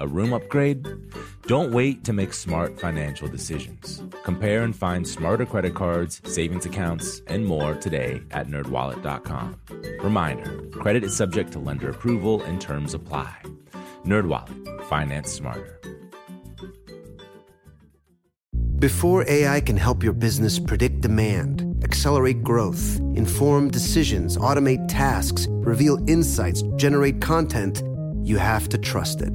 A room upgrade? Don't wait to make smart financial decisions. Compare and find smarter credit cards, savings accounts, and more today at nerdwallet.com. Reminder, credit is subject to lender approval and terms apply. NerdWallet, finance smarter. Before AI can help your business predict demand, accelerate growth, inform decisions, automate tasks, reveal insights, generate content, you have to trust it.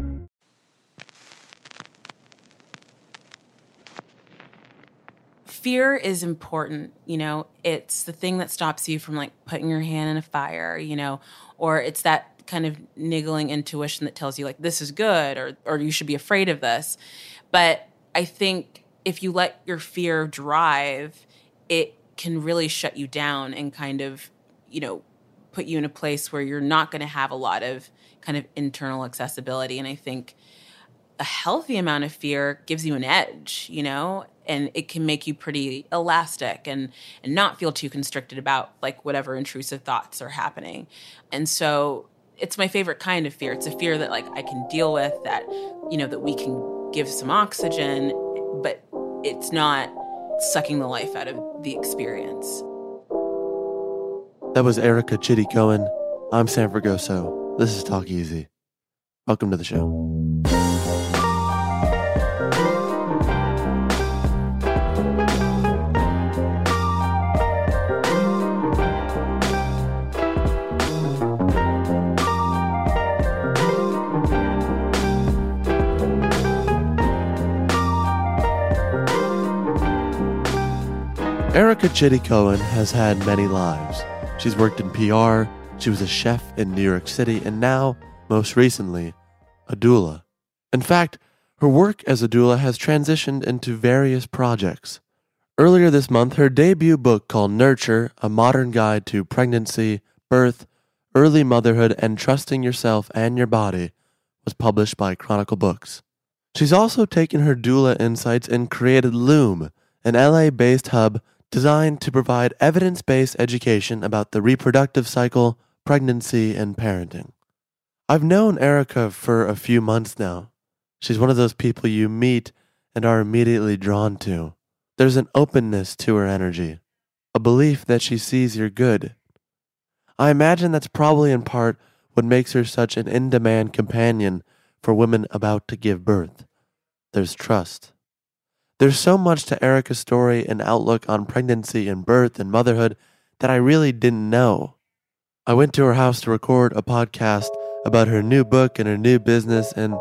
Fear is important you know? It's the thing that stops you from like putting your hand in a fire you know? Or it's that kind of niggling intuition that tells you like this is good or or you should be afraid of this. But i think if you let your fear drive it can really shut you down and kind of you know put you in a place where you're not going to have a lot of kind of internal accessibility. And i think a healthy amount of fear gives you an edge, you know, and it can make you pretty elastic and and not feel too constricted about like whatever intrusive thoughts are happening. And so it's my favorite kind of fear. It's a fear that like I can deal with that, you know, that we can give some oxygen, but it's not sucking the life out of the experience. That was Erica Chidi Cohen. I'm Sam Fragoso. This is Talk Easy. Welcome to the show. Erica Chidi Cohen has had many lives. She's worked in PR, she was a chef in New York City, and now, most recently, a doula. In fact, her work as a doula has transitioned into various projects. Earlier this month, her debut book called Nurture A Modern Guide to Pregnancy, Birth, Early Motherhood, and Trusting Yourself and Your Body was published by Chronicle Books. She's also taken her doula insights and created Loom, an LA based hub designed to provide evidence based education about the reproductive cycle, pregnancy, and parenting. I've known Erica for a few months now. She's one of those people you meet and are immediately drawn to. There's an openness to her energy, a belief that she sees your good. I imagine that's probably in part what makes her such an in demand companion for women about to give birth. There's trust. There's so much to Erica's story and outlook on pregnancy and birth and motherhood that I really didn't know. I went to her house to record a podcast about her new book and her new business and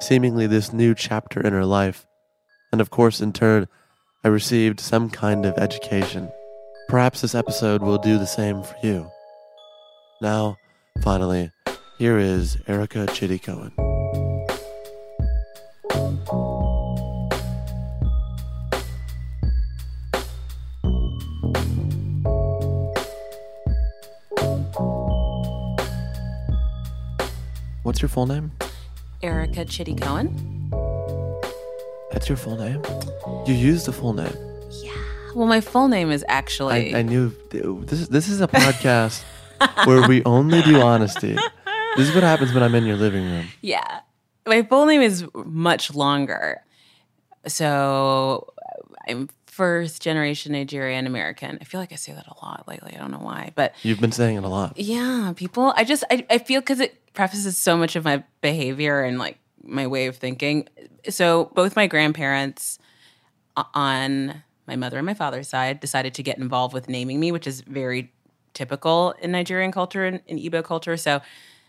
seemingly this new chapter in her life. And of course, in turn, I received some kind of education. Perhaps this episode will do the same for you. Now, finally, here is Erica Chidi Cohen. What's your full name? Erica Chidi Cohen. That's your full name? You used the full name. Yeah. Well, my full name is actually. I, I knew this is this is a podcast where we only do honesty. This is what happens when I'm in your living room. Yeah. My full name is much longer. So I'm first generation Nigerian American. I feel like I say that a lot lately. I don't know why, but You've been saying it a lot. yeah, people, I just, I, I feel because it prefaces so much of my behavior and like my way of thinking. So both my grandparents on my mother and my father's side decided to get involved with naming me, which is very typical in Nigerian culture and in Igbo culture. So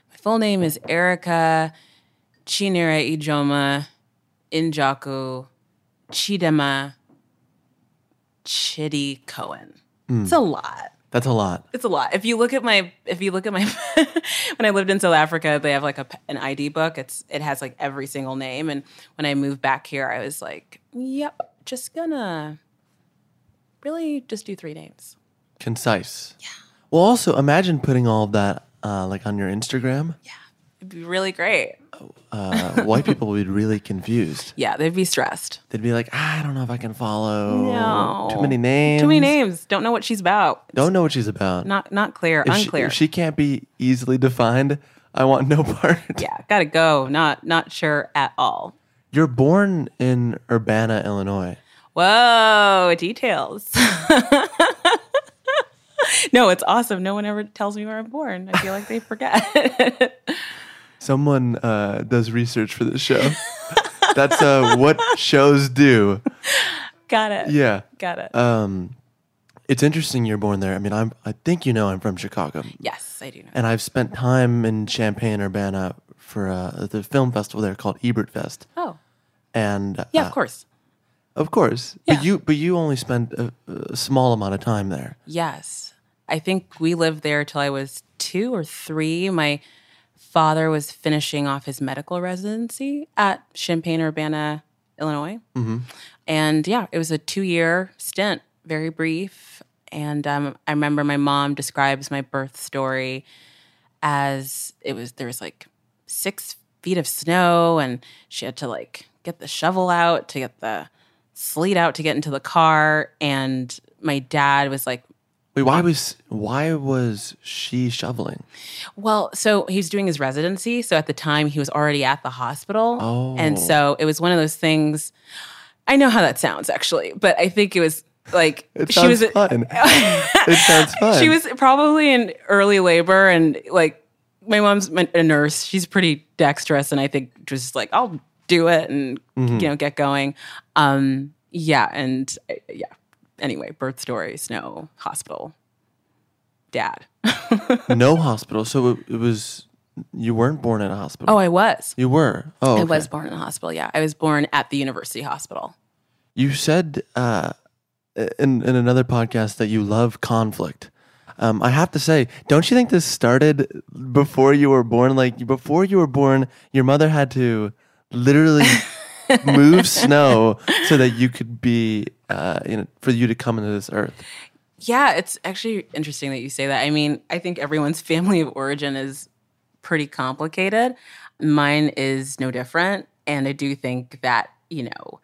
my full name is Erica Chinere Ijoma Injaku Chidema Chidi Cohen. It's a lot That's a lot. it's a lot. If you look at my, if you look at my, when I lived in South Africa, they have like a, an ID book. It's it has like every single name. And when I moved back here, I was like, yep, just gonna really just do three names. Concise. Yeah. Well, also imagine putting all of that uh, like on your Instagram. Yeah, it'd be really great. Uh, white people would be really confused. Yeah, they'd be stressed. They'd be like, "Ah, I don't know if I can follow. No, Too many names. Too many names. Don't know what she's about. Don't know what she's about. Not not clear. if, she, unclear. if she can't be easily defined, I want no part. yeah, gotta go. Not not sure at all. You're born in Urbana, Illinois. Whoa, details. no, it's awesome. No one ever tells me where I'm born. I feel like they forget. Someone uh, does research for this show. That's uh, what shows do. Got it. Yeah. Got it. Um, it's interesting you're born there. I mean, I'm. I think you know I'm from Chicago, yes, I do know. and I've spent time in Champaign, Urbana for uh, the film festival there called Ebert Fest. oh, And yeah, uh, of course. of course. Yeah. But you, but you only spent a, a small amount of time there. Yes. I think we lived there till I was two or three. My father was finishing off his medical residency at Champaign Urbana, Illinois. And yeah, it was a two year stint, very brief. And um, I remember my mom describes my birth story as it was there was like six feet of snow and she had to like get the shovel out to get the sleet out to get into the car and my dad was like Wait, why was why was she shoveling? well so he was doing his residency so at the time he was already at the hospital Oh. and so it was one of those things i know how that sounds actually but i think it was like It she was fun. it sounds fun. she was probably in early labor and like my mom's a nurse she's pretty dexterous and i think just like i'll do it and Mm-hmm. you know get going um yeah and uh, yeah anyway birth story snow hospital dad no hospital. So it, it was you weren't born in a hospital. oh i was you were. Oh, i was born in a hospital yeah i was born at the university hospital You said uh, in in another podcast that you love conflict. Um, I have to say, don't you think this started before you were born? Like before you were born, your mother had to literally move snow so that you could be, uh, you know, for you to come into this earth. Yeah, it's actually interesting that you say that. I mean, I think everyone's family of origin is pretty complicated. Mine is no different. And I do think that, you know,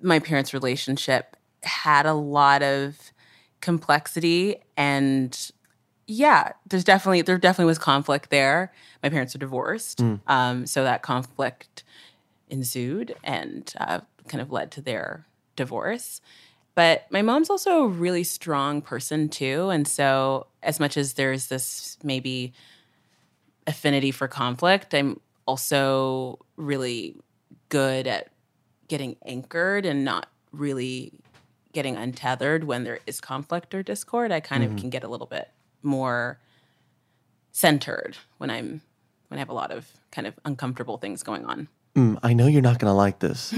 my parents' relationship had a lot of complexity and yeah, there's definitely there definitely was conflict there. My parents are divorced, um, so that conflict ensued and uh, kind of led to their divorce. But my mom's also a really strong person too, and so as much as there's this maybe affinity for conflict, I'm also really good at getting anchored and not really getting untethered when there is conflict or discord. I kind of can get a little bit more centered when I'm when I have a lot of kind of uncomfortable things going on. Mm, I know you're not going to like this,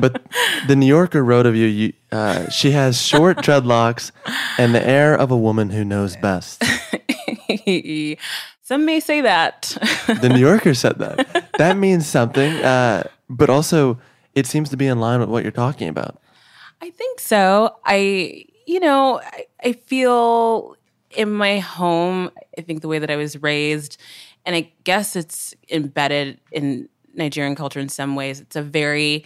but the New Yorker wrote of you. you uh, she has short dreadlocks and the air of a woman who knows best. Some may say that. The New Yorker said that. That means something, uh, but also it seems to be in line with what you're talking about. I think so. I, you know, I, I feel in my home, I think the way that I was raised, and I guess it's embedded in Nigerian culture in some ways, it's a very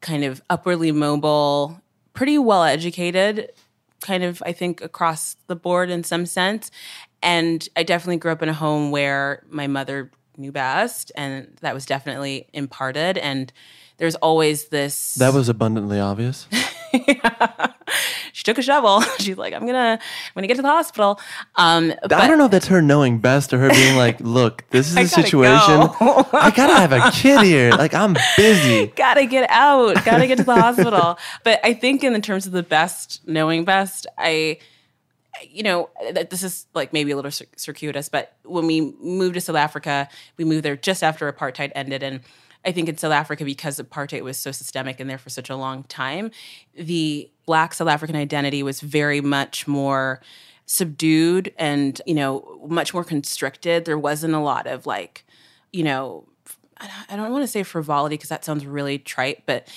kind of upwardly mobile, pretty well educated, kind of, I think, across the board in some sense. and I definitely grew up in a home where my mother knew best, and that was definitely imparted. And there's always this. That was abundantly obvious. she took a shovel. She's like, I'm gonna, I'm gonna get to the hospital. Um, I don't know if that's her knowing best or her being like, look, this is I a situation. go." I gotta have a kid here. Like, I'm busy. gotta get out, gotta get to the hospital. But I think in the terms of the best, knowing best, I, you know, this is like maybe a little circuitous, but when we moved to South Africa, we moved there just after apartheid ended. And I think in South Africa, because apartheid was so systemic and there for such a long time, the Black South African identity was very much more subdued and, you know, much more constricted. There wasn't a lot of like, you know, I don't- want to say frivolity because that sounds really trite, but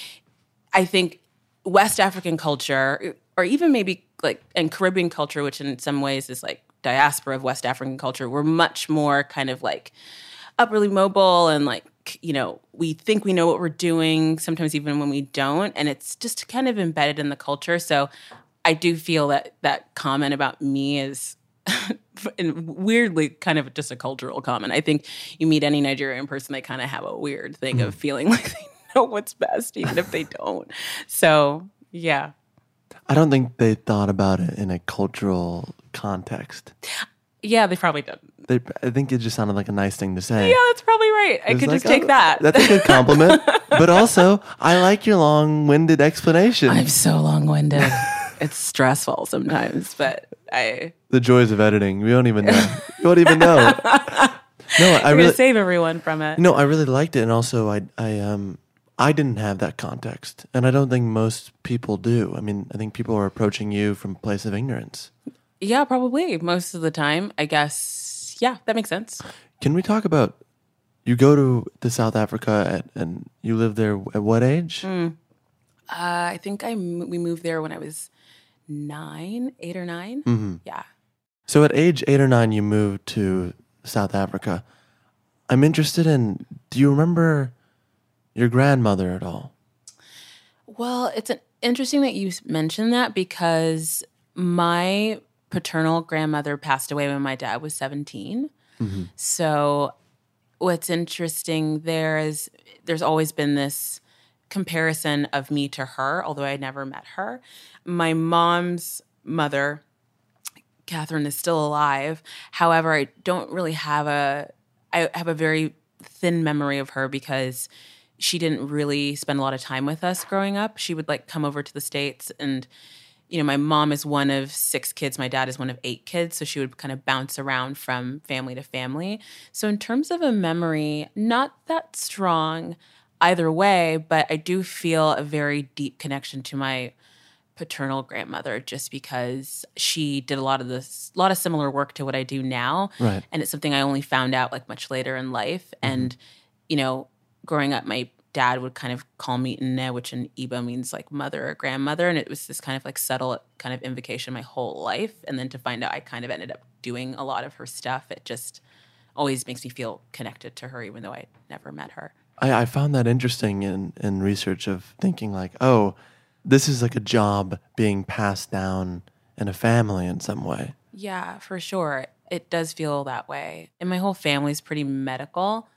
I think West African culture, or even maybe like and Caribbean culture, which in some ways is like diaspora of West African culture, we're much more kind of like upperly mobile and like you know we think we know what we're doing sometimes even when we don't and it's just kind of embedded in the culture. So i do feel that that comment about me is and weirdly kind of just a cultural comment. I think you meet any nigerian person they kind of have a weird thing of mm-hmm. feeling like they know what's best even if they don't. So yeah. I don't think they thought about it in a cultural context. yeah they probably don't They, I think it just sounded like a nice thing to say. yeah that's probably right i could like, just take "Oh, that That's a good compliment. but also, I like your long winded explanation. i'm so long-winded it's stressful sometimes but i the joys of editing. We don't even know. we don't even know. No, I We're really save everyone from it. No, I really liked it, and also I I um I didn't have that context, and I don't think most people do. I mean, I think people are approaching you from a place of ignorance. Yeah, probably most of the time. I guess. Yeah, that makes sense. Can we talk about you go to to South Africa at, and you live there at what age? Uh, I think I we moved there when I was nine, eight or 9 Mm-hmm. Yeah. So at age eight or nine, you moved to South Africa. I'm interested in. Do you remember your grandmother at all? Well, it's an, interesting that you mentioned that because my paternal grandmother passed away when my dad was 17. Mm-hmm. So, what's interesting there is there's always been this comparison of me to her, although I never met her. My mom's mother, Catherine, is still alive. However, I don't really have a, I have a very thin memory of her because she didn't really spend a lot of time with us growing up. She would like come over to the States and you know, my mom is one of six kids. My dad is one of eight kids. So she would kind of bounce around from family to family. So, in terms of a memory, not that strong either way, but I do feel a very deep connection to my paternal grandmother just because she did a lot of this a lot of similar work to what I do now Right. and it's something I only found out like much later in life mm-hmm. and you know growing up my dad would kind of call me Nne, which in Igbo means like mother or grandmother and it was this kind of like subtle kind of invocation my whole life and then to find out I kind of ended up doing a lot of her stuff it just always makes me feel connected to her even though I never met her I, I found that interesting in, in research of thinking like, oh, this is like a job being passed down in a family in some way. Yeah, for sure. It does feel that way. And my whole family's pretty medical.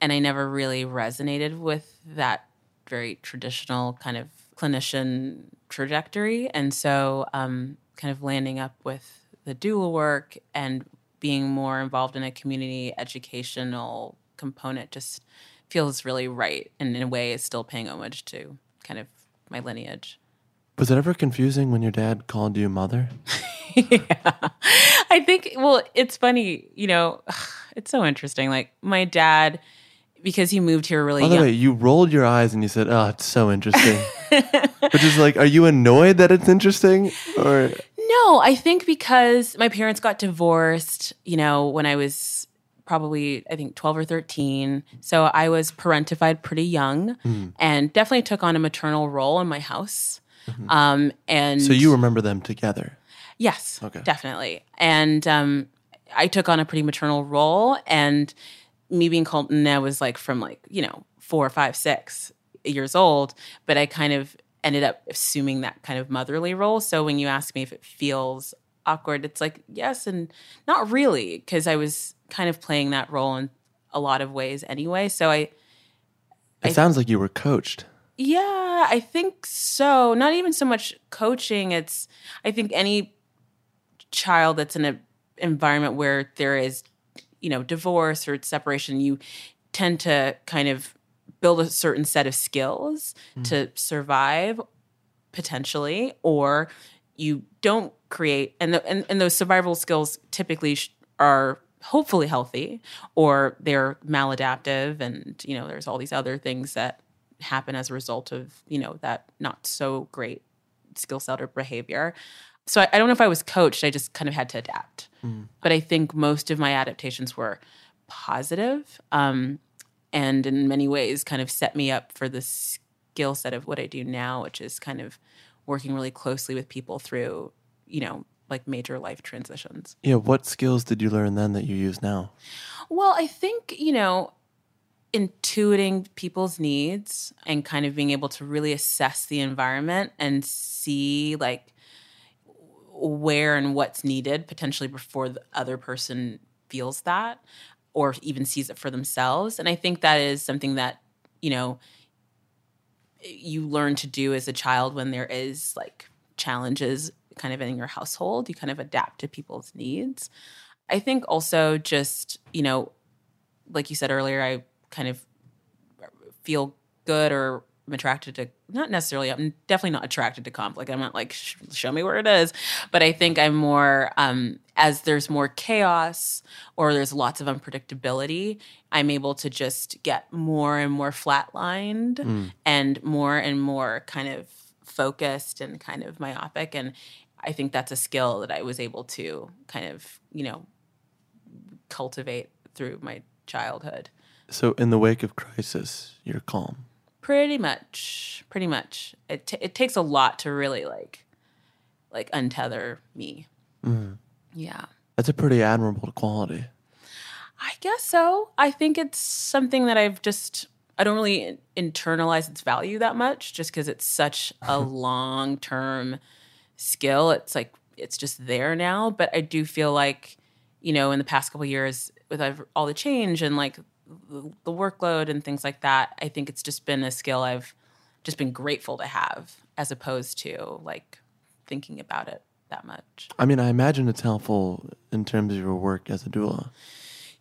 And I never really resonated with that very traditional kind of clinician trajectory. And so, um, kind of landing up with the doula work and being more involved in a community educational component just feels really right. And in a way, is still paying homage to kind of my lineage. Was it ever confusing when your dad called you mother? yeah. I think, well, it's funny, you know, it's so interesting. Like, my dad, because he moved here really By the young. way, you rolled your eyes and you said, "Oh, it's so interesting." Which is like, are you annoyed that it's interesting, or No, I think because my parents got divorced, you know, when I was probably, I think, 12 or 13. So I was parentified pretty young and definitely took on a maternal role in my house. Um, and so you remember them together? Yes, Okay. definitely. And um, I took on a pretty maternal role, and me being called Nne was like from like you know four, five, six years old, but I kind of ended up assuming that kind of motherly role. So when you ask me if it feels awkward. It's like, yes, and not really, because I was kind of playing that role in a lot of ways anyway. So I, It sounds like you were coached. yeah, I think so. Not even so much coaching. It's, I think any child that's in an environment where there is, you know, divorce or separation, you tend to kind of build a certain set of skills to mm. survive potentially, or you don't create, and, the, and, and those survival skills typically sh- are hopefully healthy or they're maladaptive and you know there's all these other things that happen as a result of you know that not so great skill set or behavior. So I, I don't know if i was coached i just kind of had to adapt but i think most of my adaptations were positive um, and in many ways kind of set me up for the skill set of what i do now which is kind of working really closely with people through you know like major life transitions Yeah, what skills did you learn then that you use now? well, I think, you know, intuiting people's needs and kind of being able to really assess the environment and see like where and what's needed potentially before the other person feels that or even sees it for themselves. And I think that is something that, you know, you learn to do as a child when there is like challenges kind of in your household. You kind of adapt to people's needs. I think also just, you know, like you said earlier, I kind of feel good or I'm attracted to not necessarily I'm definitely not attracted to conflict. I'm not like sh- show me where it is, but I think I'm more um as there's more chaos or there's lots of unpredictability, I'm able to just get more and more flatlined and more and more kind of focused and kind of myopic and I think that's a skill that I was able to kind of, you know, cultivate through my childhood. So, in the wake of crisis, you're calm. Pretty much, pretty much. It t- it takes a lot to really like, like untether me. Mm-hmm. Yeah, That's a pretty admirable quality. I guess so. I think it's something that I've just I don't really internalize its value that much, just because it's such a long term skill. It's like it's just there now. But I do feel like, you know, in the past couple of years, with all the change and like the workload and things like that, I think it's just been a skill I've just been grateful to have, as opposed to like thinking about it that much. I mean, I imagine it's helpful in terms of your work as a doula.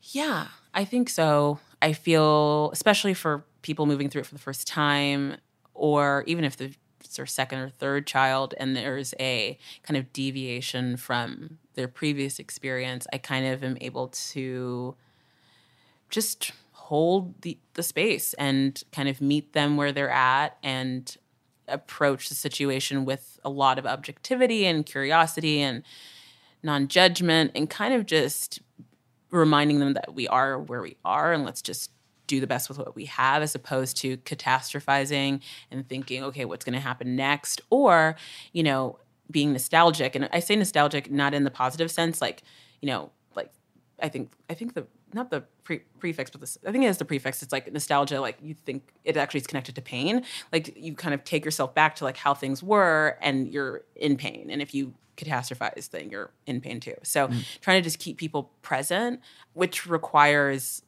Yeah, I think so. I feel, especially for people moving through it for the first time, or even if the- it's their second or third child and there's a kind of deviation from their previous experience, I kind of am able to just hold the, the space and kind of meet them where they're at and approach the situation with a lot of objectivity and curiosity and non-judgment and kind of just reminding them that we are where we are and let's just do the best with what we have as opposed to catastrophizing and thinking okay what's going to happen next? Or you know being nostalgic. And i say nostalgic not in the positive sense like you know like i think i think the not the pre- prefix but this i think it is the prefix. It's like nostalgia like you think it actually is connected to pain. Like you kind of take yourself back to like how things were and you're in pain. And if you catastrophize then you're in pain too. So mm. trying to just keep people present which requires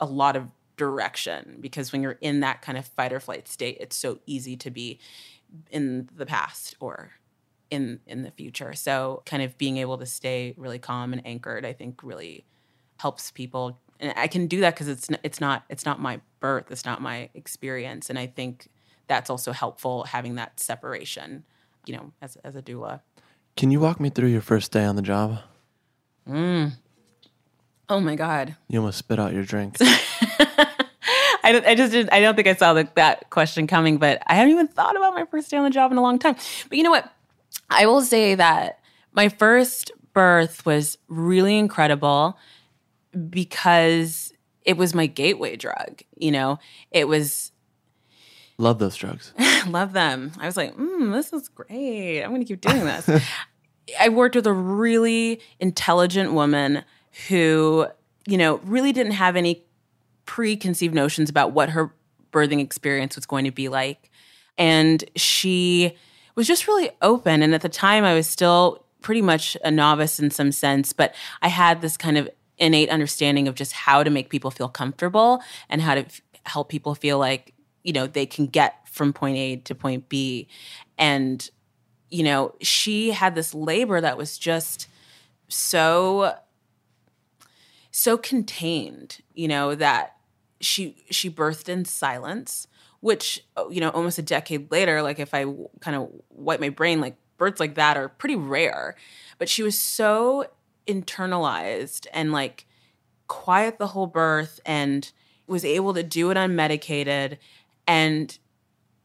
a lot of direction. Because when you're in that kind of fight or flight state it's so easy to be in the past or in in the future. So kind of being able to stay really calm and anchored i think really helps people and i can do that because it's it's not it's not my birth it's not my experience and i think that's also helpful having that separation you know as, as a doula Can you walk me through your first day on the job? Mm. oh my god You almost spit out your drink. I, don't- I just didn't, I don't think I saw the, that question coming, but I haven't even thought about my first day on the job in a long time. But you know what? I will say that my first birth was really incredible because it was my gateway drug. You know, it was Love those drugs. love them. I was like, mm, this is great. I'm going to keep doing this. I worked with a really intelligent woman who, you know, really didn't have any preconceived notions about what her birthing experience was going to be like. And she was just really open. And at the time, I was still pretty much a novice in some sense, but I had this kind of innate understanding of just how to make people feel comfortable and how to f- help people feel like, you know, they can get from point A to point B. And, you know, she had this labor that was just so so contained, you know, that she she birthed in silence, which oh, you know, almost a decade later, like if I kind of wipe my brain, like births like that are pretty rare. But she was so internalized and like quiet the whole birth and was able to do it unmedicated and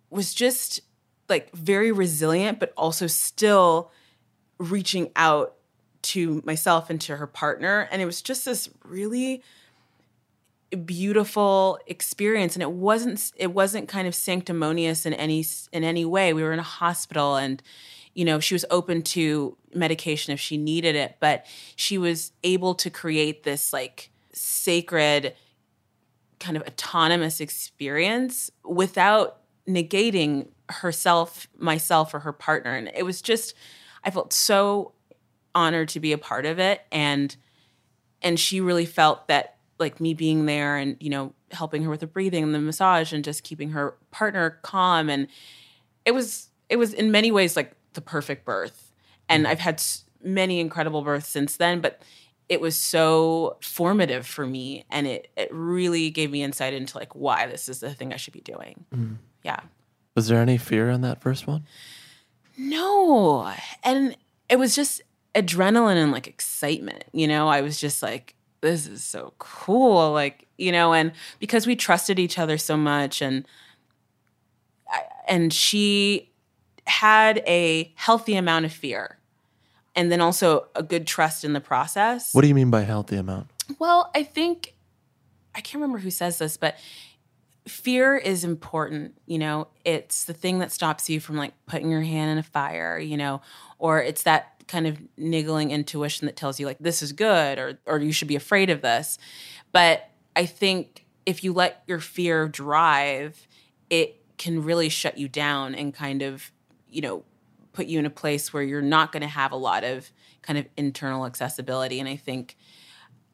was just like very resilient, but also still reaching out to myself and to her partner. And it was just this really beautiful experience and it wasn't it wasn't kind of sanctimonious in any in any way we were in a hospital and you know she was open to medication if she needed it but she was able to create this like sacred kind of autonomous experience without negating herself myself or her partner. And it was just i felt so honored to be a part of it. And and she really felt that like me being there and you know helping her with the breathing and the massage and just keeping her partner calm. And it was it was in many ways like the perfect birth and mm. i've had many incredible births since then but it was so formative for me and it it really gave me insight into like why this is the thing i should be doing mm. yeah Was there any fear on that first one? no. And it was just adrenaline and like excitement. You know, I was just like, this is so cool. Like, you know, and because we trusted each other so much and and she had a healthy amount of fear and then also a good trust in the process. What do you mean by healthy amount? Well, I think I can't remember who says this, but fear is important. You know, it's the thing that stops you from like putting your hand in a fire, you know, or it's that kind of niggling intuition that tells you like this is good or or you should be afraid of this. But I think if you let your fear drive, it can really shut you down and kind of, you know, put you in a place where you're not going to have a lot of kind of internal accessibility and I think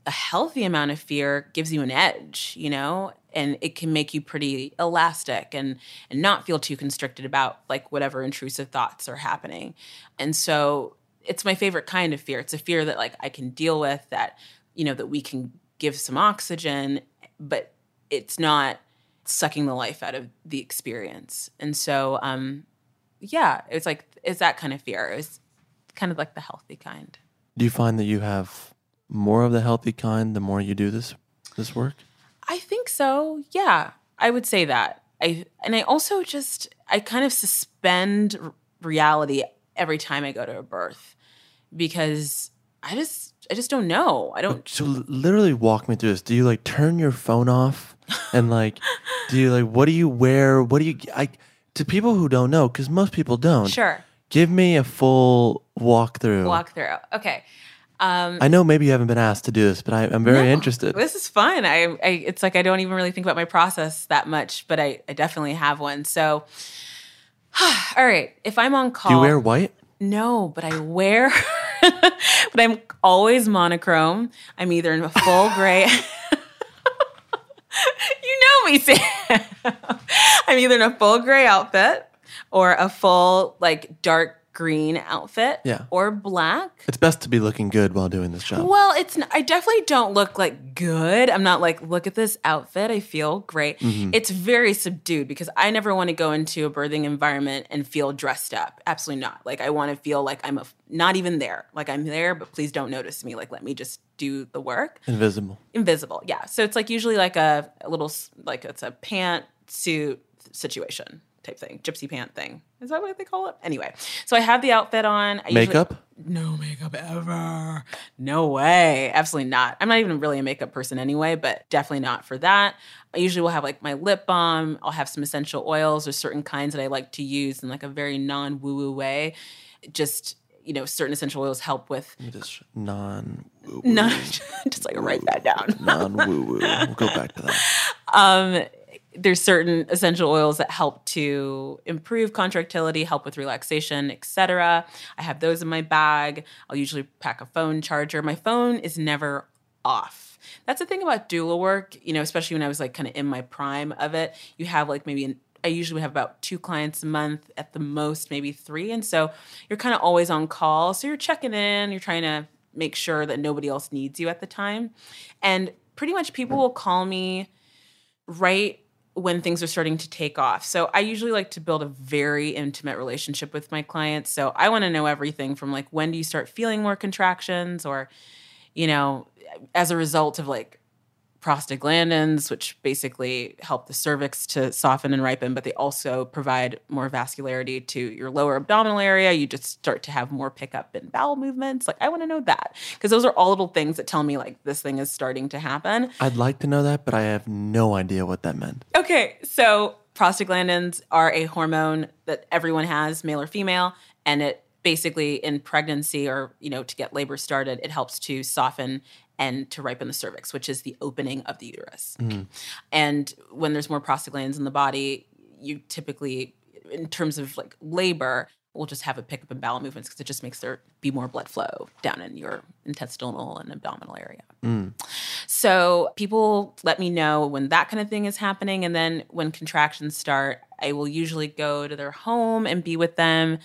a healthy amount of fear gives you an edge, you know, and it can make you pretty elastic and and not feel too constricted about like whatever intrusive thoughts are happening. And so it's my favorite kind of fear. It's a fear that like I can deal with that, you know, that we can give some oxygen, but it's not sucking the life out of the experience. And so um yeah, it's like it's that kind of fear. It was kind of like the healthy kind. Do you find that you have more of the healthy kind the more you do this this work? I think so. Yeah, I would say that. I and I also just I kind of suspend reality every time I go to a birth because I just I just don't know. I don't. So literally walk me through this. Do you like turn your phone off and like do you like what do you wear? What do you I to people who don't know cuz most people don't. Sure. Give me a full walkthrough. Walkthrough. Okay. Um, I know maybe you haven't been asked to do this, but I, I'm very no, interested. This is fun. I, I it's like I don't even really think about my process that much, but I, I definitely have one. So, all right, if I'm on call, Do you wear white? No, but I wear, but I'm always monochrome. I'm either in a full gray. you know me, Sam. I'm either in a full gray outfit or a full like dark green outfit. Yeah. Or black. It's best to be looking good while doing this job. Well, it's I definitely don't look like good. I'm not like look at this outfit. I feel great. Mm-hmm. It's very subdued because I never want to go into a birthing environment and feel dressed up. Absolutely not. Like I want to feel like I'm a, not even there. Like I'm there, but please don't notice me. Like let me just do the work. Invisible. Invisible. Yeah. So it's like usually like a, a little like it's a pant suit situation type thing, gypsy pant thing. Is that what they call it? Anyway, so I have the outfit on. I usually- Makeup? no makeup ever. No way. Absolutely not. I'm not even really a makeup person anyway, but definitely not for that. I usually will have like my lip balm. I'll have some essential oils or certain kinds that I like to use in like a very non woo woo way. Just, you know, certain essential oils help with Just non woo not just like write that down. non woo woo. We'll go back to that. Um, there's certain essential oils that help to improve contractility, help with relaxation, etc. I have those in my bag. I'll usually pack a phone charger. My phone is never off. That's the thing about doula work, you know, especially when I was like kind of in my prime of it. You have like maybe an I usually have about two clients a month at the most, maybe three. And so you're kind of always on call. So you're checking in, you're trying to make sure that nobody else needs you at the time. And pretty much people will call me right when things are starting to take off. So I usually like to build a very intimate relationship with my clients. So I want to know everything from like when do you start feeling more contractions or you know as a result of like prostaglandins, which basically help the cervix to soften and ripen, but they also provide more vascularity to your lower abdominal area. You just start to have more pickup in bowel movements. Like, I want to know that because those are all little things that tell me like this thing is starting to happen. I'd like to know that, but I have no idea what that meant. Okay, so prostaglandins are a hormone that everyone has, male or female, and it basically in pregnancy or you know to get labor started it helps to soften and to ripen the cervix, which is the opening of the uterus. Mm. And when there's more prostaglandins in the body, you typically, in terms of like labor, will just have a pickup in bowel movements because it just makes there be more blood flow down in your intestinal and abdominal area. Mm. So people let me know when that kind of thing is happening. And then when contractions start, I will usually go to their home and be with them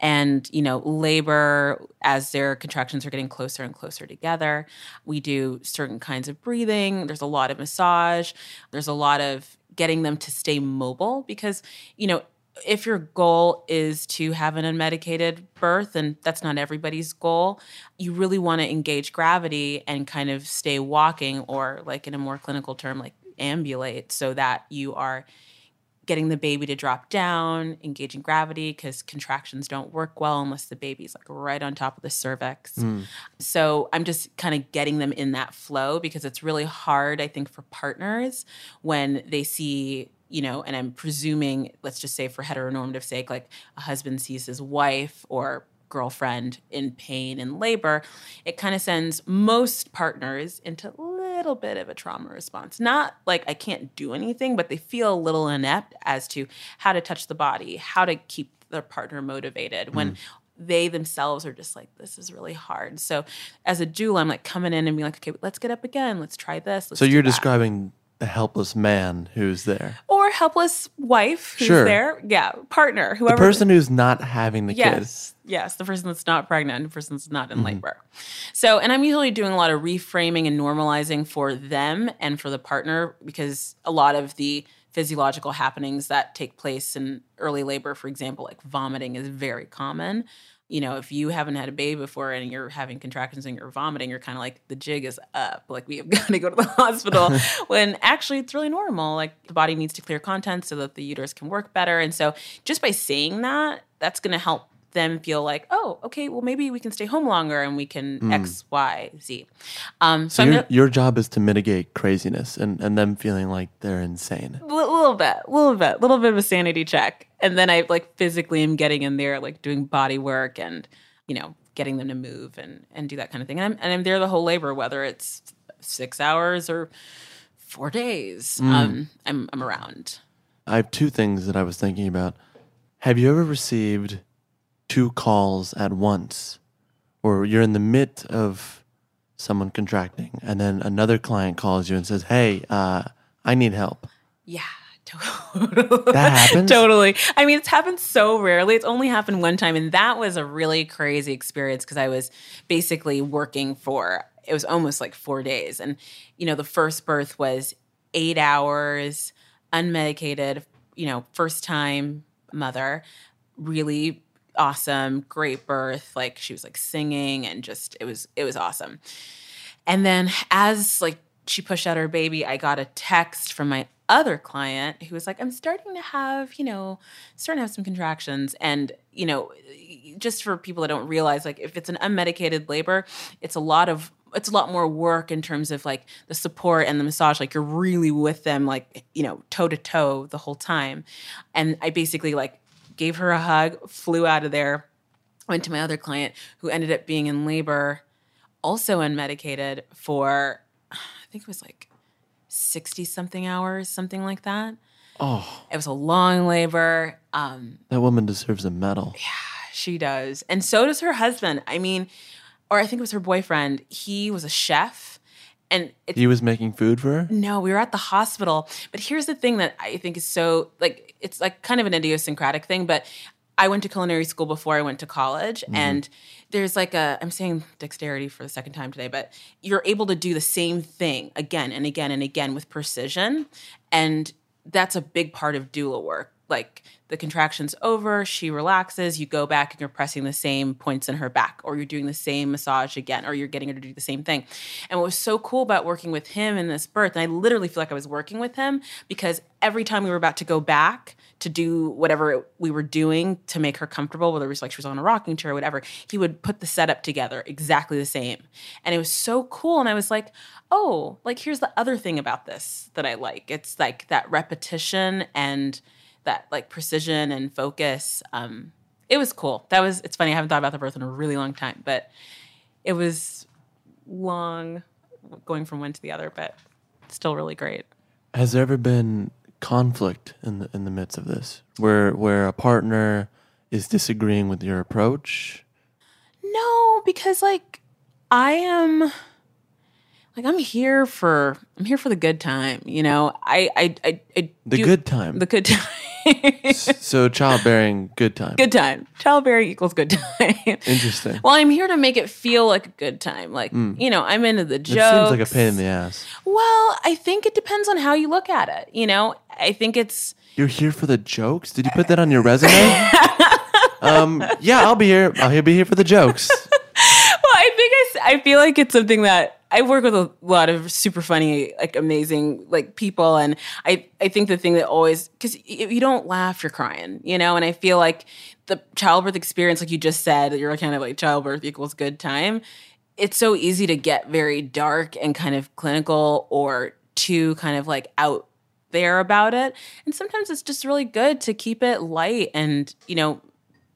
and you know labor as their contractions are getting closer and closer together we do certain kinds of breathing. There's a lot of massage. There's a lot of getting them to stay mobile because you know if your goal is to have an unmedicated birth, and that's not everybody's goal, you really want to engage gravity and kind of stay walking, or like in a more clinical term, like ambulate, so that you are getting the baby to drop down, engaging gravity, because contractions don't work well unless the baby's like right on top of the cervix. Mm. So I'm just kind of getting them in that flow because it's really hard, I think, for partners when they see you know, and I'm presuming, let's just say for heteronormative sake, like a husband sees his wife or girlfriend in pain and labor, it kind of sends most partners into little bit of a trauma response. Not like I can't do anything, but they feel a little inept as to how to touch the body, how to keep their partner motivated when mm. they themselves are just like, this is really hard. So as a doula, I'm like coming in and being like, okay, let's get up again. Let's try this. Let's so you're describing a helpless man who's there. Or helpless wife who's sure. there. Yeah partner whoever the person who's not having the yes, kid yes the person that's not pregnant the person that's not in mm-hmm. labor. So and i'm usually doing a lot of reframing and normalizing for them and for the partner because a lot of the physiological happenings that take place in early labor for example like vomiting is very common you know, if you haven't had a baby before and you're having contractions and you're vomiting, you're kind of like the jig is up. Like we have got to go to the hospital. when actually it's really normal. Like the body needs to clear contents so that the uterus can work better. And so just by saying that, that's going to help them feel like, oh, okay, well maybe we can stay home longer and we can mm. X, Y, Z. Um, so, so your, gonna, your job is to mitigate craziness and, and them feeling like they're insane. A little bit, a little bit, a little bit of a sanity check, and then I like physically am getting in there, like doing body work and you know getting them to move and and do that kind of thing. And I'm and I'm there the whole labor, whether it's six hours or four days. Mm. Um, I'm I'm around. I have two things that I was thinking about. Have you ever received two calls at once, or you're in the midst of someone contracting, and then another client calls you and says, "Hey, uh, I need help." Yeah. Totally. That happens. totally. I mean, it's happened so rarely. It's only happened one time, and that was a really crazy experience because I was basically working for it was almost like four days, and you know, the first birth was eight hours, unmedicated. You know, first time mother, really awesome, great birth. Like she was like singing and just it was it was awesome. And then as like she pushed out her baby, I got a text from my other client who was like, I'm starting to have, you know, starting to have some contractions. And, you know, just for people that don't realize, like if it's an unmedicated labor, it's a lot of it's a lot more work in terms of like the support and the massage like you're really with them like you know toe to toe the whole time and i basically like gave her a hug, flew out of there, went to my other client who ended up being in labor, also unmedicated for, I think it was like 60 something hours, something like that. Oh, It was a long labor. Um, that woman deserves a medal. Yeah, she does. And so does her husband. I mean, or I think it was her boyfriend. He was a chef. And it's He was making food for her? no, we were at the hospital. But here's the thing that I think is so like it's like kind of an idiosyncratic thing, but I went to culinary school before I went to college mm-hmm. and there's like a I'm saying dexterity for the second time today, but you're able to do the same thing again and again and again with precision and that's a big part of doula work. Like the contraction's over, she relaxes, you go back and you're pressing the same points in her back, or you're doing the same massage again, or you're getting her to do the same thing. And what was so cool about working with him in this birth, and I literally feel like I was working with him because every time we were about to go back to do whatever we were doing to make her comfortable, whether it was like she was on a rocking chair or whatever, he would put the setup together exactly the same. And it was so cool. And I was like, oh, like here's the other thing about this that I like. It's like that repetition and that like precision and focus. Um, it was cool. That was it's funny, I haven't thought about the birth in a really long time, but it was long going from one to the other, but still really great. Has there ever been conflict in the in the midst of this, where where a partner is disagreeing with your approach? No, because like I am like I'm here for I'm here for the good time, you know. I I I, I The do- good time. the good time. so childbearing, good time. good time. Childbearing equals good time. Interesting. well, I'm here to make it feel like a good time. Like, you know, I'm into the It jokes. seems like a pain in the ass. Well, I think it depends on how you look at it. You know, I think it's You're here for the jokes? Did you put that on your resume? um, yeah, I'll be here. I'll be here for the jokes. I feel like it's something that I work with a lot of super funny, like amazing, like people, and I I think the thing that always because if you don't laugh, you're crying, you know, and I feel like the childbirth experience, like you just said, that you're kind of like childbirth equals good time. It's so easy to get very dark and kind of clinical or too kind of like out there about it, and sometimes it's just really good to keep it light and you know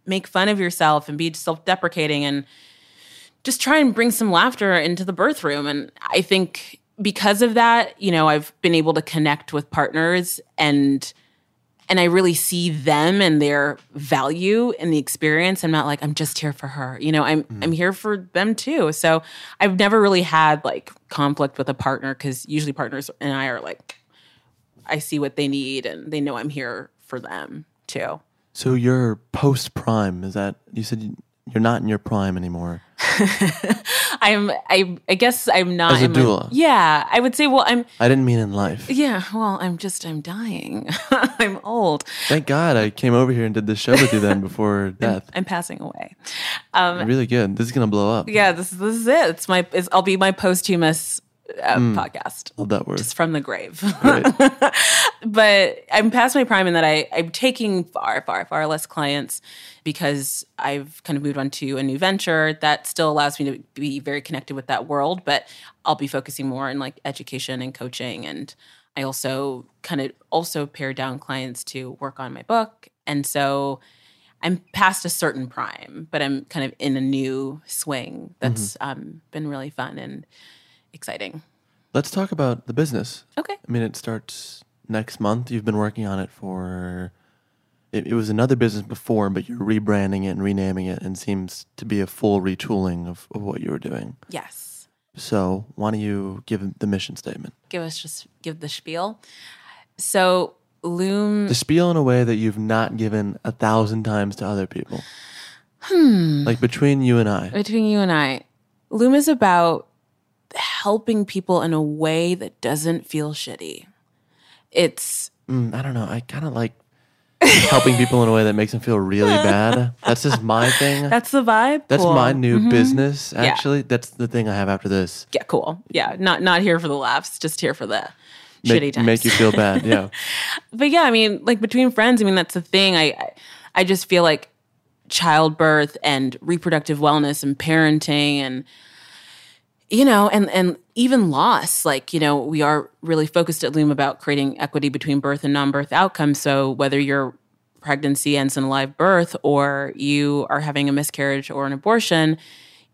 make fun of yourself and be self-deprecating and just try and bring some laughter into the birth room. And I think because of that, you know, I've been able to connect with partners and and I really see them and their value in the experience. I'm not like I'm just here for her. You know, I'm mm-hmm. I'm here for them too. So I've never really had like conflict with a partner because usually partners and I are like, I see what they need and they know I'm here for them too. So you're post prime. Is that you said you- you're not in your prime anymore? I'm I I guess I'm not As a in my- doula. yeah, I would say well I'm I didn't mean in life. Yeah, well, I'm just I'm dying. I'm old. Thank God I came over here and did this show with you then before death. I'm passing away. Um, really good. This is gonna blow up. Yeah, this this is it. It's my it's, I'll be my posthumous uh, podcast. Love that word. It's from the grave. Great. but I'm past my prime in that I, I'm taking far, far, far less clients because I've kind of moved on to a new venture that still allows me to be very connected with that world, but I'll be focusing more on like education and coaching. And I also kind of also pare down clients to work on my book. And so I'm past a certain prime, but I'm kind of in a new swing that's um, been really fun and exciting. Let's talk about the business. Okay. I mean, it starts next month. You've been working on it for. It, it was another business before, but you're rebranding it and renaming it, and seems to be a full retooling of, of what you were doing. Yes. So, why don't you give the mission statement? give us just give the spiel. So Loom The spiel in a way that you've not given a thousand times to other people. Hmm. Like between you and I. between you and I, Loom is about helping people in a way that doesn't feel shitty. It's Mm, I don't know. I kind of like helping people in a way that makes them feel really bad. That's just my thing. that's the vibe. That's Cool. my new business, actually. That's the thing I have after this. Yeah, cool. Yeah, not not here for the laughs, just here for the Make, shitty times. make you feel bad. Yeah. but yeah, I mean, like between friends, I mean, that's the thing. I, I just feel like childbirth and reproductive wellness and parenting and you know, and and even loss. Like you know, we are really focused at Loom about creating equity between birth and non-birth outcomes. So whether your pregnancy ends in a live birth or you are having a miscarriage or an abortion,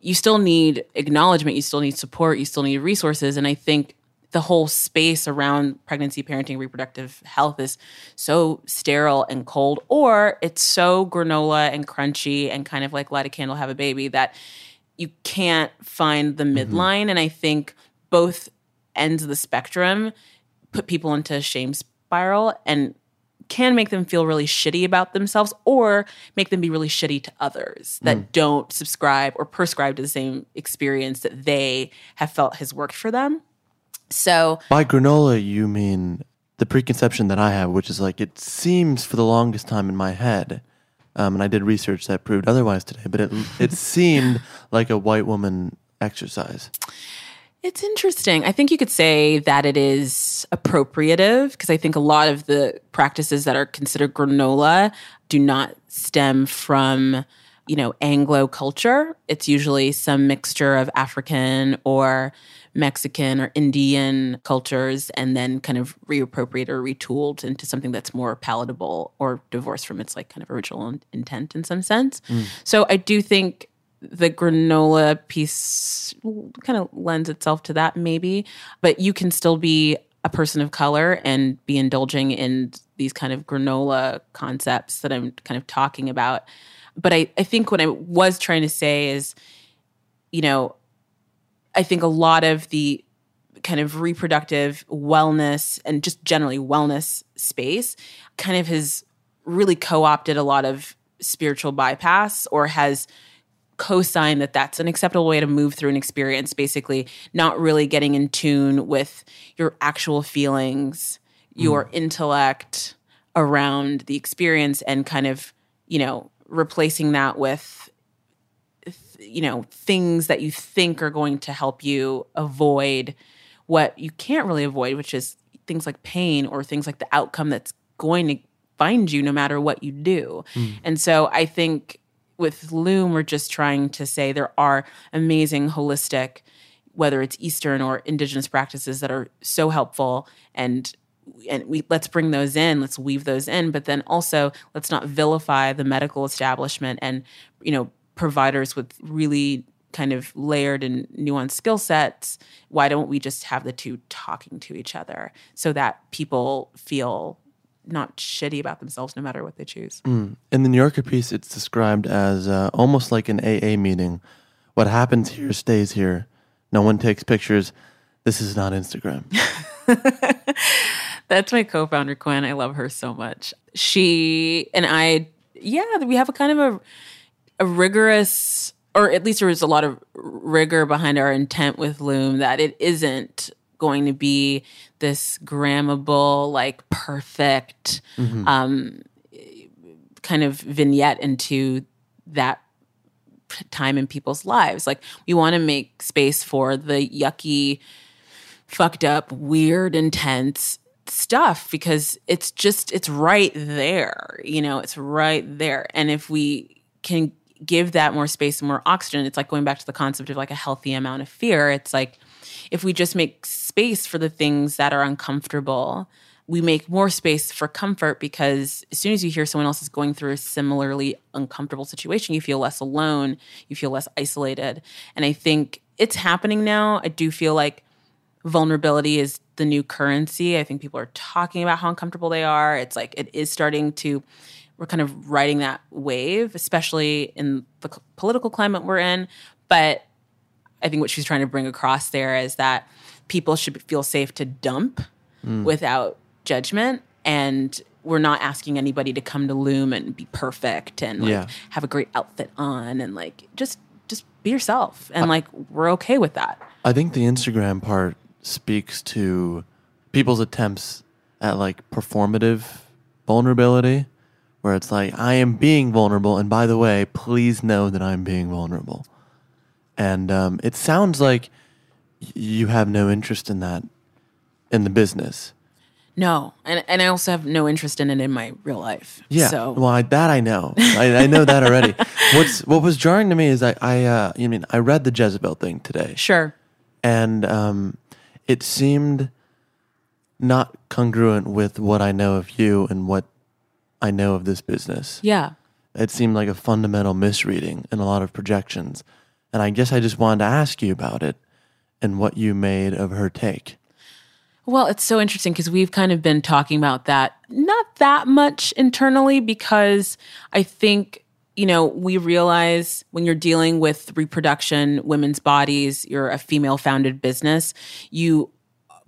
you still need acknowledgement. You still need support. You still need resources. And I think the whole space around pregnancy, parenting, reproductive health is so sterile and cold, or it's so granola and crunchy and kind of like light a candle, have a baby that you can't find the mm-hmm. midline. And I think both ends of the spectrum put people into a shame spiral and can make them feel really shitty about themselves or make them be really shitty to others that mm. don't subscribe or prescribe to the same experience that they have felt has worked for them. So, By granola, you mean the preconception that I have, which is like it seems for the longest time in my head, um, and I did research that proved otherwise today, but it it seemed like a white woman exercise. It's interesting. I think you could say that it is appropriative because I think a lot of the practices that are considered granola do not stem from, you know, Anglo culture. It's usually some mixture of African or Mexican or Indian cultures and then kind of reappropriated or retooled into something that's more palatable or divorced from its like kind of original in- intent in some sense. Mm. So I do think the granola piece kind of lends itself to that maybe but you can still be a person of color and be indulging in these kind of granola concepts that i'm kind of talking about but i, I think what i was trying to say is you know i think a lot of the kind of reproductive wellness and just generally wellness space kind of has really co-opted a lot of spiritual bypass or has co-sign that that's an acceptable way to move through an experience basically not really getting in tune with your actual feelings hmm. your intellect around the experience and kind of you know replacing that with th- you know things that you think are going to help you avoid what you can't really avoid which is things like pain or things like the outcome that's going to find you no matter what you do. Mm. And so i think with Loom, we're just trying to say there are amazing holistic, whether it's Eastern or indigenous practices that are so helpful and and we let's bring those in, let's weave those in, but then also let's not vilify the medical establishment and you know providers with really kind of layered and nuanced skill sets. Why don't we just have the two talking to each other so that people feel not shitty about themselves no matter what they choose. In the New Yorker piece, it's described as uh, almost like an AA meeting. What happens here stays here. No one takes pictures. This is not Instagram. That's my co-founder Quinn. I love her so much. She and I, yeah, we have a kind of a a rigorous, or at least there was a lot of rigor behind our intent with Loom that it isn't going to be this grammable, like perfect, um, kind of vignette into that time in people's lives. Like we want to make space for the yucky, fucked up, weird, intense stuff because it's just it's right there. You know, it's right there. And if we can give that more space and more oxygen, it's like going back to the concept of like a healthy amount of fear. It's like if we just make space for the things that are uncomfortable, we make more space for comfort because as soon as you hear someone else is going through a similarly uncomfortable situation, you feel less alone, you feel less isolated. And I think it's happening now. I do feel like vulnerability is the new currency. I think people are talking about how uncomfortable they are. It's like it is starting to we're kind of riding that wave, especially in the c- political climate we're in. But I think what she's trying to bring across there is that people should feel safe to dump mm. without judgment. And we're not asking anybody to come to Loom and be perfect and like Yeah. have a great outfit on and like just just be yourself. And like we're okay with that. I think the Instagram part speaks to people's attempts at like performative vulnerability, where it's like, I am being vulnerable. And by the way, please know that I'm being vulnerable. And um, it sounds like you have no interest in that in the business. No. And and I also have no interest in it in my real life. Yeah. So well, I, that I know. I, I know that already. What's what was jarring to me is I I uh, you mean I read the Jezebel thing today. sure. and um, it seemed not congruent with what I know of you and what I know of this business. Yeah. It seemed like a fundamental misreading and a lot of projections. And I guess I just wanted to ask you about it and what you made of her take. Well, it's so interesting because we've kind of been talking about that, not that much internally, because I think, you know, we realize when you're dealing with reproduction, women's bodies, you're a female founded business, you,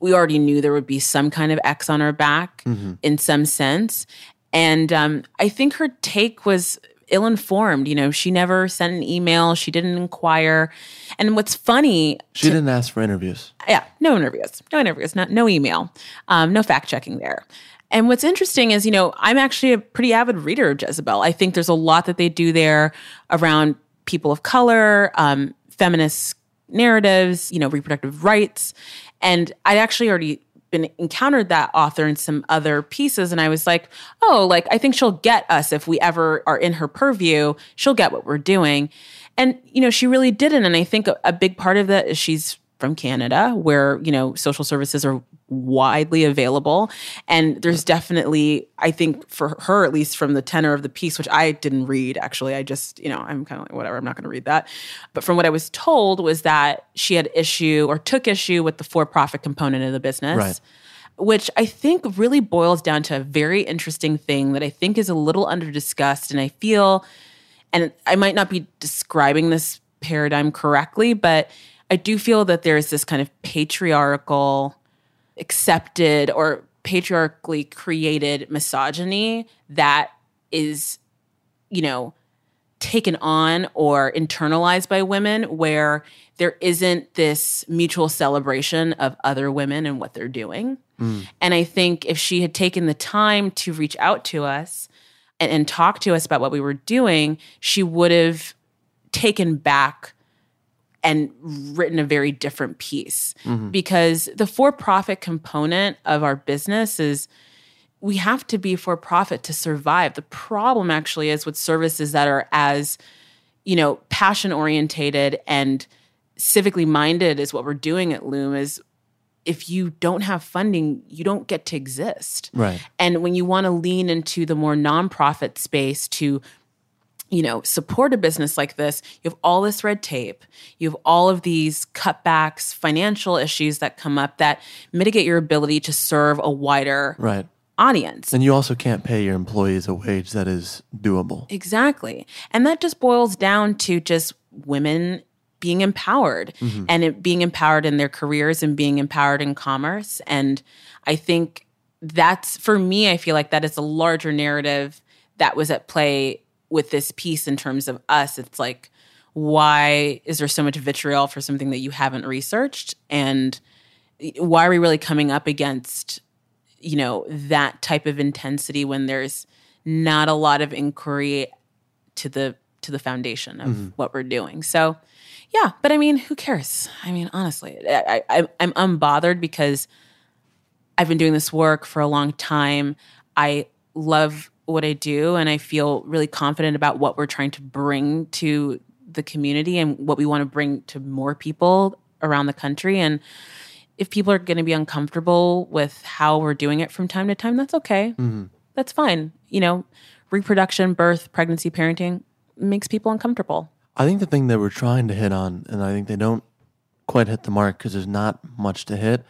we already knew there would be some kind of X on our back mm-hmm. in some sense. And um, I think her take was ill informed. You know, she never sent an email, she didn't inquire. And what's funny, She didn't ask for interviews. yeah, no interviews, no interviews, not no email, um, no fact checking there. And what's interesting is, you know, I'm actually a pretty avid reader of Jezebel. I think there's a lot that they do there around people of color, um, feminist narratives, you know, reproductive rights. And I'd actually already been encountered that author in some other pieces and I was like, "Oh, like I think she'll get us if we ever are in her purview. She'll get what we're doing." And you know, she really didn't and I think a, a big part of that is she's from Canada where, you know, social services are widely available and there's definitely I think for her at least from the tenor of the piece which I didn't read actually I just you know I'm kind of like whatever I'm not going to read that but from what I was told was that she had issue or took issue with the for-profit component of the business Right. which I think really boils down to a very interesting thing that I think is a little under discussed and I feel and I might not be describing this paradigm correctly, but I do feel that there's this kind of patriarchal, accepted, or patriarchally created misogyny that is, you know, taken on or internalized by women where there isn't this mutual celebration of other women and what they're doing. Hmm. And I think if she had taken the time to reach out to us and, and talk to us about what we were doing, she would have taken back and written a very different piece mm-hmm. because the for profit component of our business is we have to be for profit to survive. The problem actually is with services that are as, you know, passion orientated and civically minded is what we're doing at Loom is if you don't have funding, you don't get to exist. Right. And when you want to lean into the more nonprofit space to you know, support a business like this, you have all this red tape. You have all of these cutbacks, financial issues that come up that mitigate your ability to serve a wider Right. audience. And you also can't pay your employees a wage that is doable. Exactly. And that just boils down to just women being empowered mm-hmm. and it being empowered in their careers and being empowered in commerce. And I think that's, for me, I feel like that is a larger narrative that was at play with this piece in terms of us. It's like, why is there so much vitriol for something that you haven't researched? And why are we really coming up against you know that type of intensity when there's not a lot of inquiry to the to the foundation of mm-hmm. what we're doing so yeah but i mean who cares i mean honestly I, I i'm unbothered because i've been doing this work for a long time i love what i do and i feel really confident about what we're trying to bring to the community and what we want to bring to more people around the country and if people are going to be uncomfortable with how we're doing it from time to time, that's okay. Mm-hmm. That's fine. You know, reproduction, birth, pregnancy, parenting makes people uncomfortable. I think the thing that we're trying to hit on, and I think they don't quite hit the mark because there's not much to hit,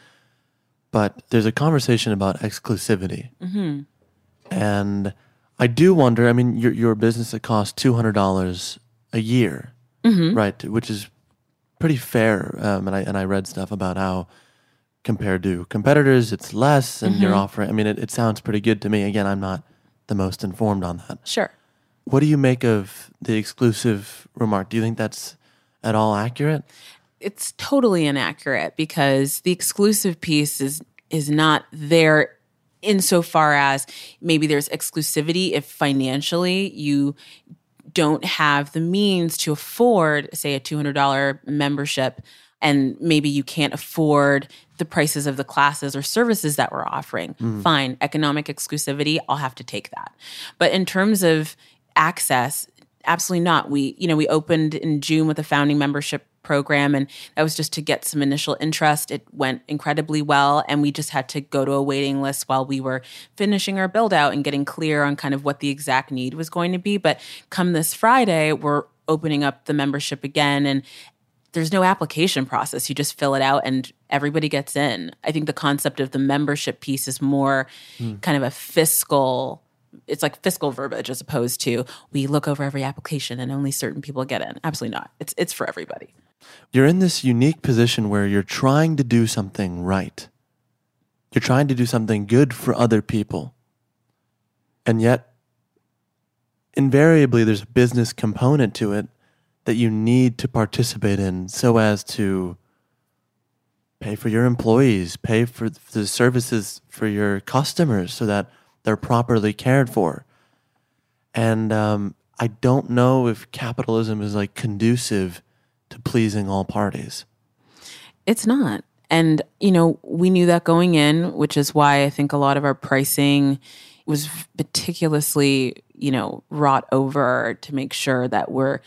but there's a conversation about exclusivity. Mm-hmm. And I do wonder I mean, you're, you're a business that costs $200 a year, right? Which is pretty fair. Um, and, I, and I read stuff about how compared to competitors, it's less, and you're offering, I mean, it, it sounds pretty good to me. Again, I'm not the most informed on that. Sure. What do you make of the exclusive remark? Do you think that's at all accurate? It's totally inaccurate because the exclusive piece is is not there insofar as maybe there's exclusivity if financially you don't have the means to afford, say, a $200 membership, and maybe you can't afford the prices of the classes or services that we're offering. Mm-hmm. Fine, economic exclusivity, I'll have to take that. But in terms of access, absolutely not. We, you know, we opened in June with a founding membership program and that was just to get some initial interest. It went incredibly well and we just had to go to a waiting list while we were finishing our build out and getting clear on kind of what the exact need was going to be. But come this Friday, we're opening up the membership again and there's no application process. You just fill it out and everybody gets in. I think the concept of the membership piece is more hmm. kind of a fiscal it's like fiscal verbiage as opposed to we look over every application and only certain people get in. Absolutely not. It's it's for everybody. You're in this unique position where you're trying to do something right. You're trying to do something good for other people. And yet, invariably, there's a business component to it that you need to participate in so as to pay for your employees, pay for the services for your customers so that they're properly cared for. And um, I don't know if capitalism is like conducive to pleasing all parties. It's not. And, you know, we knew that going in, which is why I think a lot of our pricing was meticulously, you know, wrought over to make sure that we're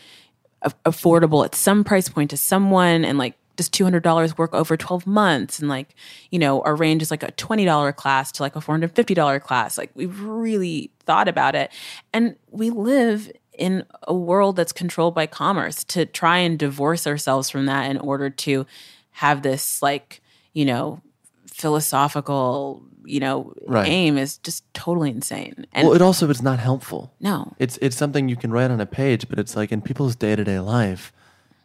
affordable at some price point to someone and like does $200 work over 12 months and like you know our range is like a $20 class to like a $450 class like we've really thought about it and we live in a world that's controlled by commerce to try and divorce ourselves from that in order to have this like you know philosophical you know Right. aim is just totally insane and well, it also is not helpful. no It's it's something you can write on a page, but it's like in people's day to day life.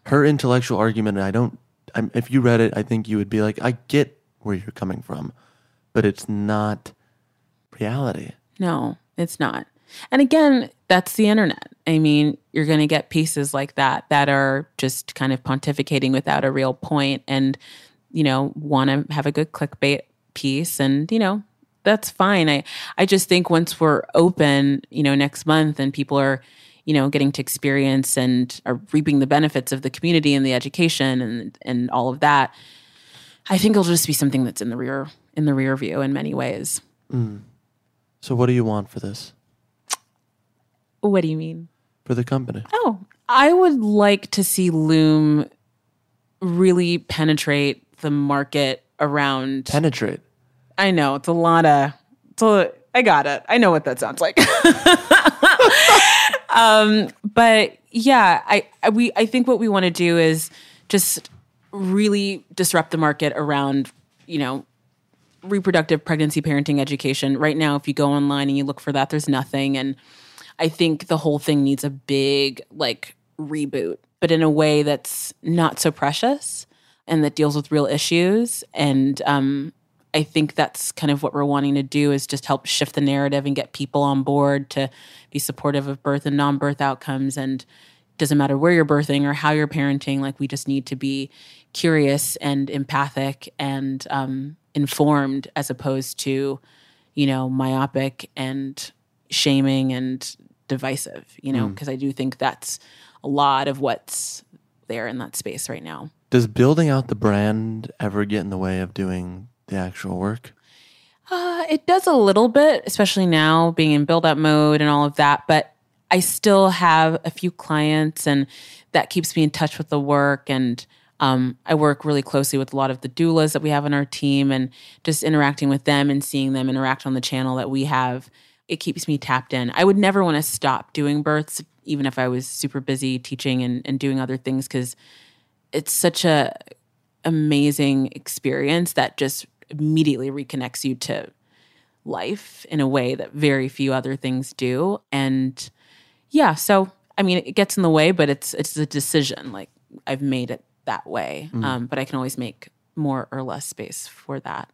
Her intellectual argument, and I don't. I'm, if you read it, I think you would be like, I get where you're coming from, but it's not reality. No, it's not. And again, that's the internet. I mean, you're going to get pieces like that that are just kind of pontificating without a real point and, you know, want to have a good clickbait piece. And, you know, that's fine. I, I just think once we're open, you know, next month and people are, you know, getting to experience and are reaping the benefits of the community and the education and, and all of that, I think it'll just be something that's in the rear, in the rear view in many ways. Mm. So, what do you want for this What do you mean? for the company? Oh, I would like to see Loom really penetrate the market around. Penetrate. I know it's a lot of. It's a, I got it. I know what that sounds like. um, but yeah, I, I we I think what we want to do is just really disrupt the market around you know reproductive pregnancy parenting education. Right now, if you go online and you look for that, there's nothing. And I think the whole thing needs a big like reboot, but in a way that's not so precious and that deals with real issues. And um, I think that's kind of what we're wanting to do is just help shift the narrative and get people on board to be supportive of birth and non-birth outcomes and doesn't matter where you're birthing or how you're parenting like we just need to be curious and empathic and um, informed as opposed to you know myopic and shaming and divisive you know because i do think that's a lot of what's there in that space right now Does building out the brand ever get in the way of doing the actual work? Uh, it does a little bit, especially now being in build up mode and all of that. But I still have a few clients, and that keeps me in touch with the work. And um, I work really closely with a lot of the doulas that we have on our team, and just interacting with them and seeing them interact on the channel that we have. It keeps me tapped in. I would never want to stop doing births, even if I was super busy teaching and, and doing other things, because it's such a amazing experience that just immediately reconnects you to life in a way that very few other things do. And yeah so i mean it gets in the way but it's it's a decision like i've made it that way. Um, but i can always make more or less space for that.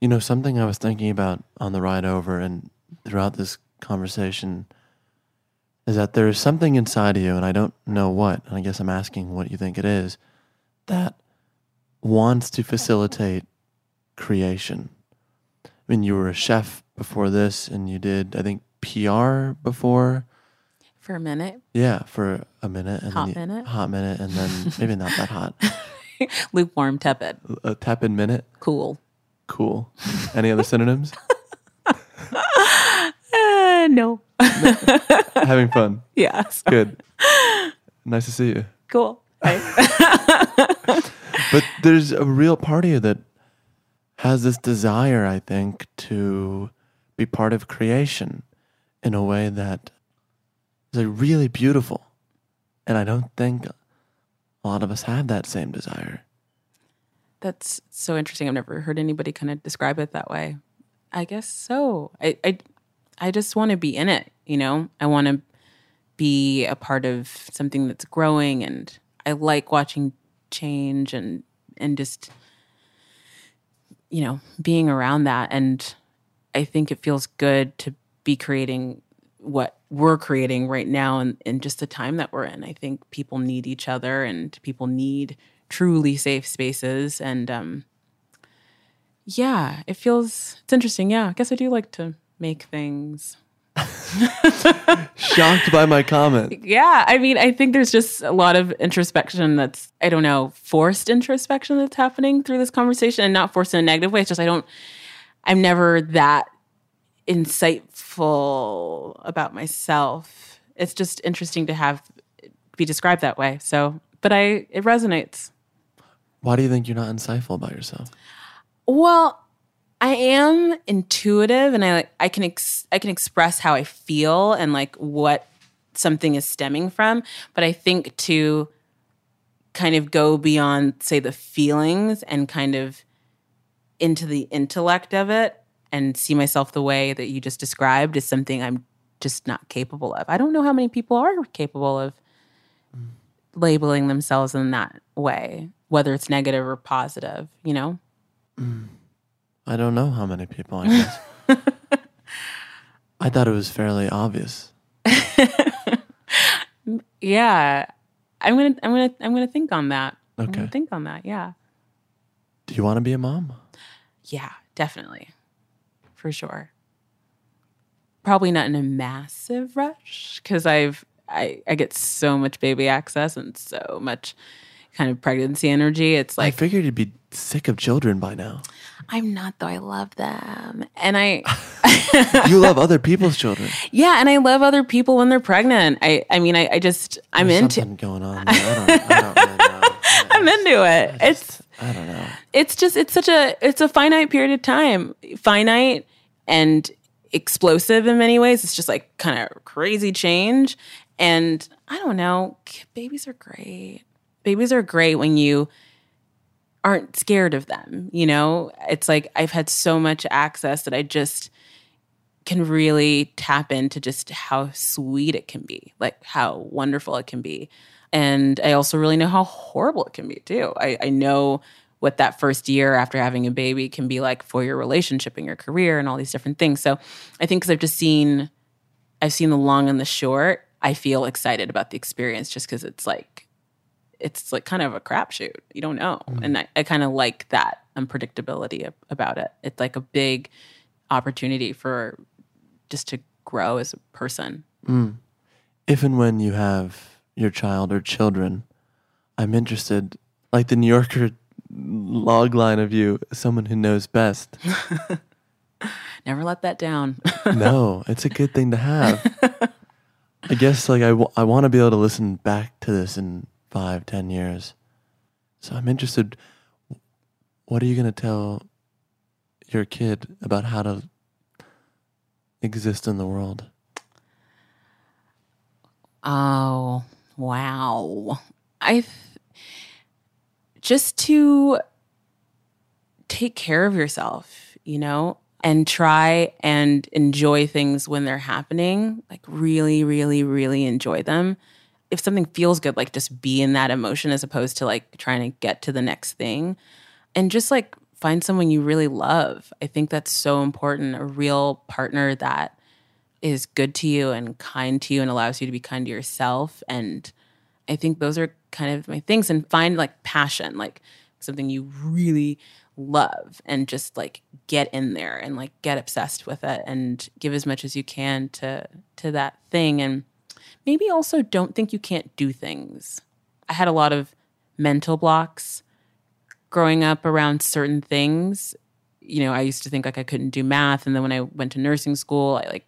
You know, something I was thinking about on the ride over and throughout this conversation is that there is something inside of you, and I don't know what, and I guess I'm asking what you think it is, that wants to facilitate creation. I mean, you were a chef before this, and you did, I think, PR before. for a minute Yeah, for a minute. And Hot then you- minute? Hot minute, and then maybe not that hot. lukewarm tepid A tepid minute. cool Cool. Any other synonyms? uh, no Having fun. yeah so- Good. Nice to see you. cool Right. But there's a real part of you that has this desire, I think, to be part of creation in a way that is like really beautiful. And I don't think a lot of us have that same desire. That's so interesting. I've never heard anybody kind of describe it that way. I guess so. I I, I just want to be in it, you know? I want to be a part of something that's growing and I like watching change and and just you know, being around that and I think it feels good to be creating what we're creating right now and in, in just the time that we're in. I think people need each other and people need truly safe spaces and um yeah, it feels it's interesting. Yeah, I guess I do like to make things. Shocked by my comment. Yeah, I mean, I think there's just a lot of introspection that's I don't know, forced introspection that's happening through this conversation and not forced in a negative way. It's just I don't I'm never that insightful about myself. It's just interesting to have be described that way. So, but I it resonates. Why do you think you're not insightful about yourself? Well, I am intuitive and I like I can ex- I can express how I feel and like what something is stemming from, but I think to kind of go beyond say the feelings and kind of into the intellect of it and see myself the way that you just described is something I'm just not capable of. I don't know how many people are capable of mm. labeling themselves in that way, whether it's negative or positive, you know? Mm. I don't know how many people, I guess. I thought it was fairly obvious. Yeah. I'm gonna I'm gonna I'm gonna think on that. I'm Okay. gonna think on that, yeah. Do you want to be a mom? Yeah, definitely. For sure. Probably not in a massive rush because I've I, I get so much baby access and so much kind of pregnancy energy. It's like I figured you'd be sick of children by now. I'm not though. I love them. And I You love other people's children. yeah, and I love other people when they're pregnant. I I mean I, I just I'm There's into something going on. There. I don't, I don't really know. I'm into it. It's I don't know. it's just it's such a it's a finite period of time finite and explosive in many ways it's just like kind of crazy change and i don't know babies are great babies are great when you aren't scared of them you know? It's like i've had so much access that i just can really tap into just how sweet it can be like how wonderful it can be. And i also really know how horrible it can be too. I, I know what that first year after having a baby can be like for your relationship and your career and all these different things. So i think because i've just seen i've seen the long and the short i feel excited about the experience just because it's like it's like kind of a crapshoot. You don't know. Mm-hmm. And i, I kind of like that unpredictability ab- about it. It's like a big opportunity for just to grow as a person. Mm. If and when you have your child or children, I'm interested, like the New Yorker log line of you, someone who knows best. never let that down. No, it's a good thing to have. I guess like I, w- I want to be able to listen back to this in five, ten years. So I'm interested. What are you going to tell your kid about how to exist in the world? Oh, wow. I th- just to take care of yourself, you know, and try and enjoy things when they're happening, like really really really enjoy them. If something feels good, like just be in that emotion as opposed to like trying to get to the next thing. And just like find someone you really love. I think that's so important, a real partner that is good to you and kind to you and allows you to be kind to yourself and i think those are kind of my things and find like passion like something you really love and just like get in there and like get obsessed with it and give as much as you can to to that thing and maybe also don't think you can't do things i had a lot of mental blocks growing up around certain things you know i used to think like i couldn't do math and then when i went to nursing school i like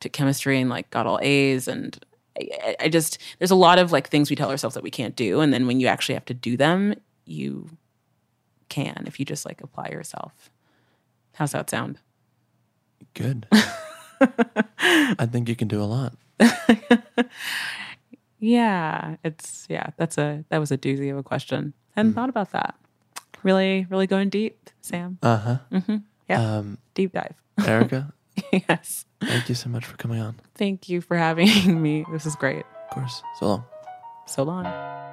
took chemistry and like got all A's and I, I just there's a lot of like things we tell ourselves that we can't do and then when you actually have to do them you can if you just like apply yourself. How's that sound? Good. I think you can do a lot. Yeah, it's yeah. That's a that was a doozy of a question. Hadn't thought about that. Really, really going deep, Sam. Uh huh. Mm-hmm. Yeah, Um, deep dive. Erica, yes. thank you so much for coming on. Thank you for having me. This is great. Of course. So long. So long.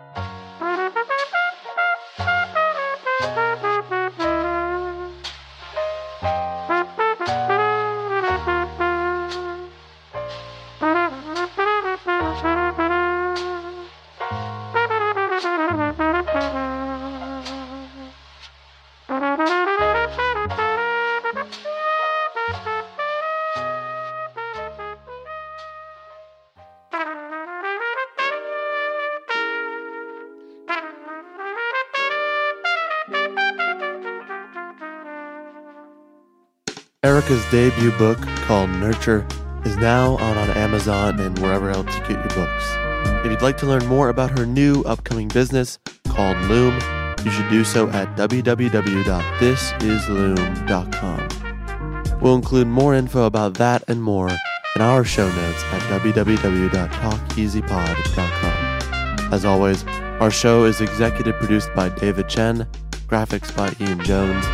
Erica's debut book called Nurture is now out on Amazon and wherever else you get your books. If you'd like to learn more about her new upcoming business called Loom, you should do so at www.thisisloom.com. We'll include more info about that and more in our show notes at www.talkeasypod.com. As always, our show is executive produced by David Chen, graphics by Ian Jones,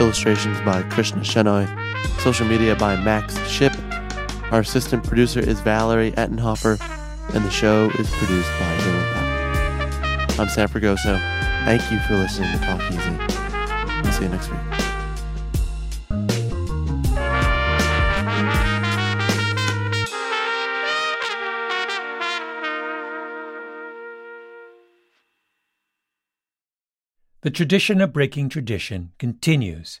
illustrations by Krishna Shenoy, social media by Max Ship. Our assistant producer is Valerie Ettenhofer, and the show is produced by Dylan Peck. I'm Sam Fragoso. Thank you for listening to Talk Easy. I'll see you next week. The tradition of breaking tradition continues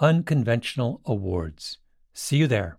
unconventional awards. See you there.